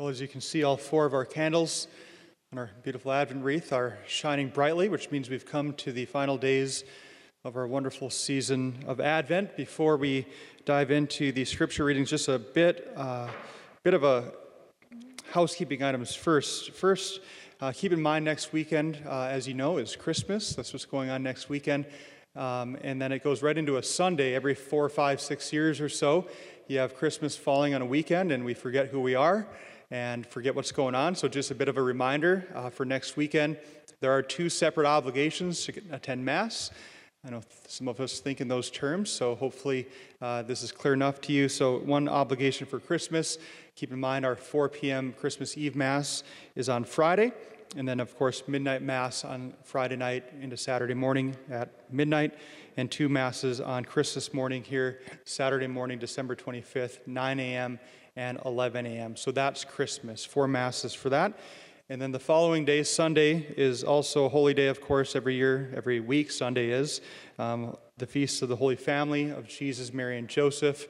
Well, as you can see, all four of our candles on our beautiful Advent wreath are shining brightly, which means we've come to the final days of our wonderful season of Advent. Before we dive into the scripture readings, just a bit, uh, bit of a housekeeping items first. First, uh, keep in mind next weekend, uh, as you know, is Christmas. That's what's going on next weekend. Um, and then it goes right into a Sunday every four, five, six years or so. You have Christmas falling on a weekend, and we forget who we are and forget what's going on. So, just a bit of a reminder uh, for next weekend there are two separate obligations to attend Mass. I know some of us think in those terms, so hopefully uh, this is clear enough to you. So, one obligation for Christmas keep in mind our 4 p.m. Christmas Eve Mass is on Friday, and then, of course, midnight Mass on Friday night into Saturday morning at midnight, and two Masses on Christmas morning here, Saturday morning, December 25th, 9 a.m and 11 a.m. So that's Christmas. Four masses for that. And then the following day, Sunday, is also a holy day, of course, every year, every week, Sunday is um, the feast of the Holy Family of Jesus, Mary, and Joseph.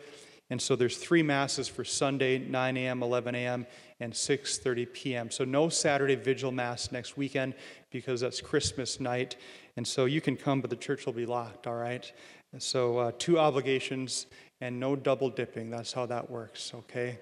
And so there's three masses for Sunday, 9 a.m., 11 a.m., and 6:30 p.m. So no Saturday vigil mass next weekend because that's Christmas night. And so you can come, but the church will be locked. All right. So uh, two obligations and no double dipping. That's how that works, okay?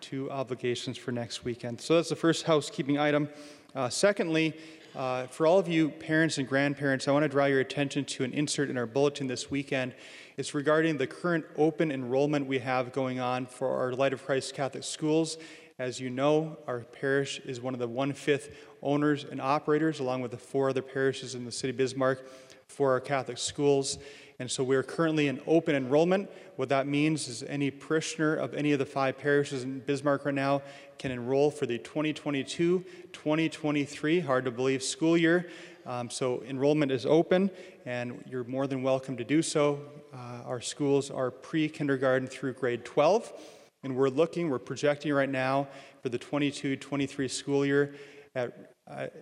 Two obligations for next weekend. So that's the first housekeeping item. Uh, secondly, uh, for all of you parents and grandparents, I want to draw your attention to an insert in our bulletin this weekend. It's regarding the current open enrollment we have going on for our Light of Christ Catholic schools. As you know, our parish is one of the one fifth owners and operators, along with the four other parishes in the city of Bismarck, for our Catholic schools. And so we are currently in open enrollment. What that means is any parishioner of any of the five parishes in Bismarck right now can enroll for the 2022 2023, hard to believe, school year. Um, so enrollment is open, and you're more than welcome to do so. Uh, our schools are pre kindergarten through grade 12, and we're looking, we're projecting right now for the 22 23 school year at,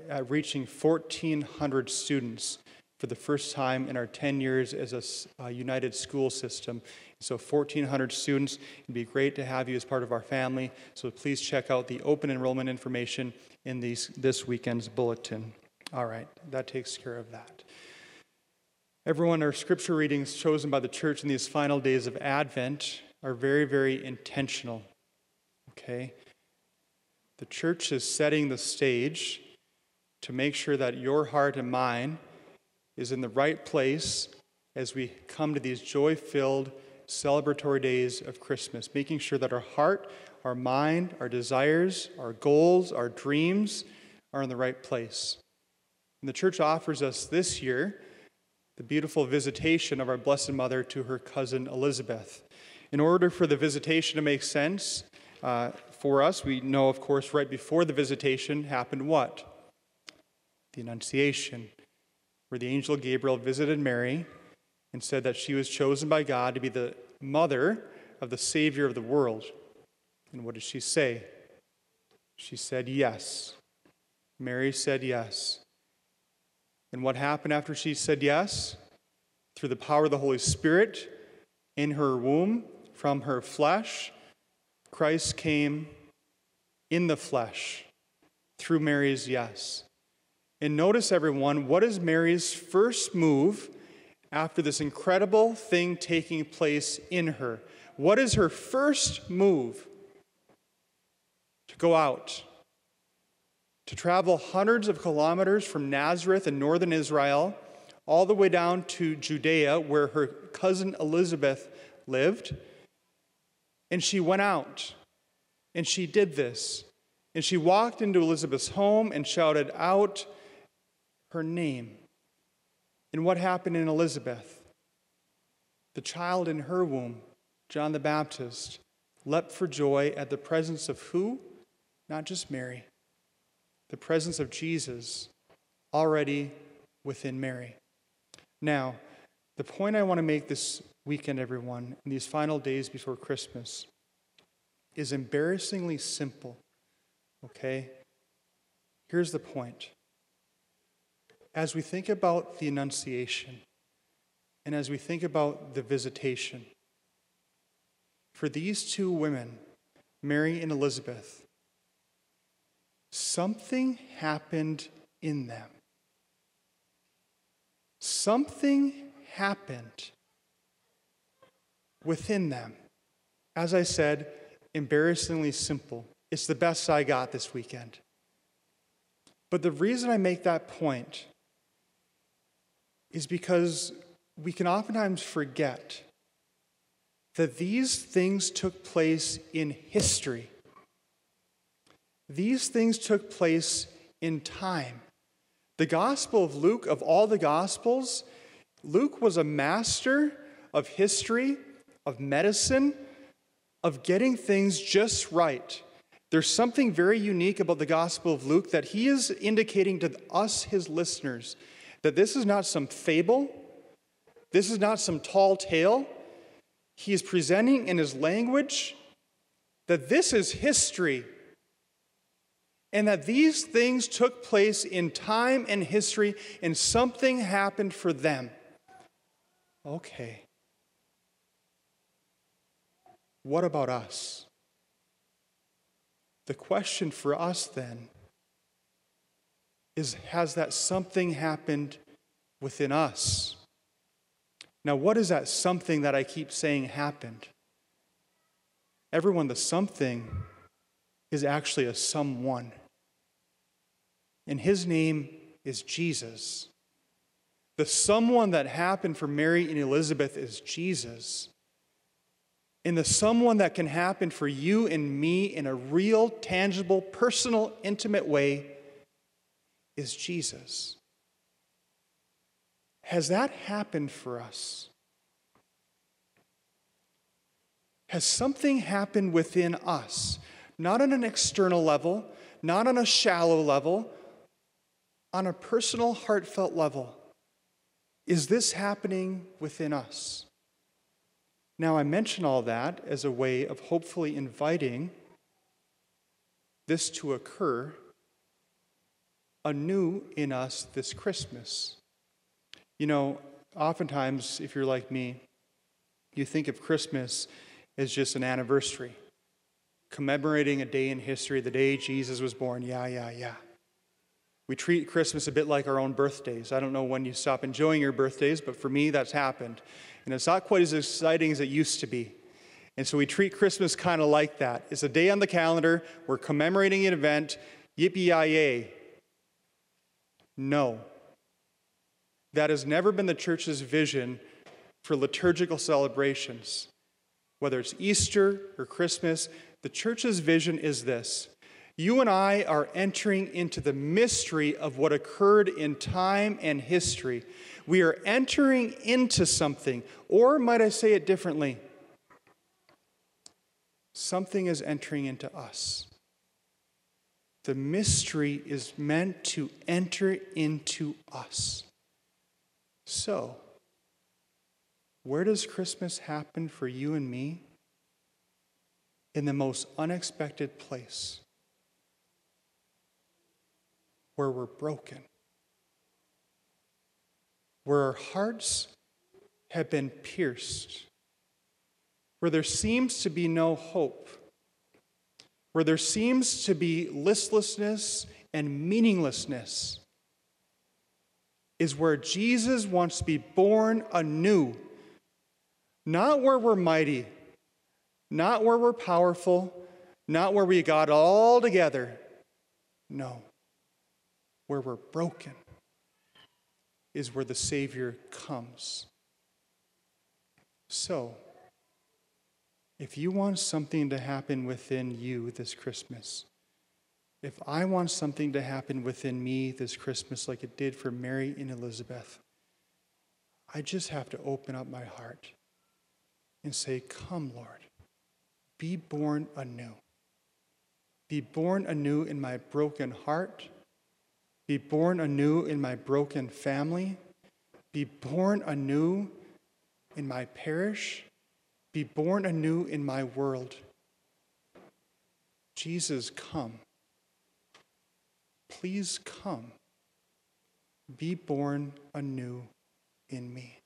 at reaching 1,400 students for the first time in our 10 years as a uh, united school system. So 1,400 students. It'd be great to have you as part of our family. So please check out the open enrollment information in these, this weekend's bulletin. All right, that takes care of that. Everyone, our scripture readings chosen by the church in these final days of Advent are very, very intentional. Okay? The church is setting the stage to make sure that your heart and mine is in the right place as we come to these joy filled celebratory days of Christmas, making sure that our heart, our mind, our desires, our goals, our dreams are in the right place. And the church offers us this year the beautiful visitation of our Blessed Mother to her cousin Elizabeth. In order for the visitation to make sense uh, for us, we know, of course, right before the visitation happened what? The Annunciation where the angel Gabriel visited Mary and said that she was chosen by God to be the mother of the Savior of the world. And what did she say? She said yes. Mary said yes. And what happened after she said yes? Through the power of the Holy Spirit in her womb, from her flesh, Christ came in the flesh through Mary's yes. And notice, everyone, what is Mary's first move after this incredible thing taking place in her? What is her first move? To go out, to travel hundreds of kilometers from Nazareth in northern Israel all the way down to Judea, where her cousin Elizabeth lived. And she went out and she did this. And she walked into Elizabeth's home and shouted out, her name. And what happened in Elizabeth? The child in her womb, John the Baptist, leapt for joy at the presence of who? Not just Mary, the presence of Jesus already within Mary. Now, the point I want to make this weekend, everyone, in these final days before Christmas, is embarrassingly simple. Okay? Here's the point as we think about the Annunciation and as we think about the visitation, for these two women, Mary and Elizabeth, something happened in them. Something happened within them. As I said, embarrassingly simple. It's the best I got this weekend. But the reason I make that point is because we can oftentimes forget that these things took place in history. These things took place in time. The Gospel of Luke, of all the Gospels, Luke was a master of history, of medicine, of getting things just right. There's something very unique about the Gospel of Luke that he is indicating to us, his listeners, that this is not some fable, this is not some tall tale. He is presenting in his language that this is history and that these things took place in time and history, and something happened for them. Okay. What about us? The question for us then is Has that something happened within us? Now, what is that something that I keep saying happened? Everyone, the something is actually a someone. And his name is Jesus. The someone that happened for Mary and Elizabeth is Jesus. And the someone that can happen for you and me in a real, tangible, personal, intimate way is Jesus. Has that happened for us? Has something happened within us, not on an external level, not on a shallow level, on a personal, heartfelt level? Is this happening within us? Now, I mention all that as a way of hopefully inviting this to occur anew in us this Christmas. You know, oftentimes, if you're like me, you think of Christmas as just an anniversary, commemorating a day in history, the day Jesus was born. Yeah, yeah, yeah. We treat Christmas a bit like our own birthdays. I don't know when you stop enjoying your birthdays, but for me, that's happened. And it's not quite as exciting as it used to be. And so we treat Christmas kind of like that. It's a day on the calendar, we're commemorating an event, yippee No, that has never been the church's vision for liturgical celebrations. Whether it's Easter or Christmas, the church's vision is this you and I are entering into the mystery of what occurred in time and history. We are entering into something, or might I say it differently? Something is entering into us. The mystery is meant to enter into us. So, where does Christmas happen for you and me? In the most unexpected place, where we're broken, where our hearts have been pierced, where there seems to be no hope, where there seems to be listlessness and meaninglessness is where Jesus wants to be born anew. Not where we're mighty, not where we're powerful, not where we got all together. No. Where we're broken is where the Savior comes. So, if you want something to happen within you this Christmas, if I want something to happen within me this Christmas like it did for Mary and Elizabeth, I just have to open up my heart and say, Come, Lord, be born anew. Be born anew in my broken heart. Be born anew in my broken family. Be born anew in my parish. Be born anew in my world. Jesus, come. Please come. Be born anew in me.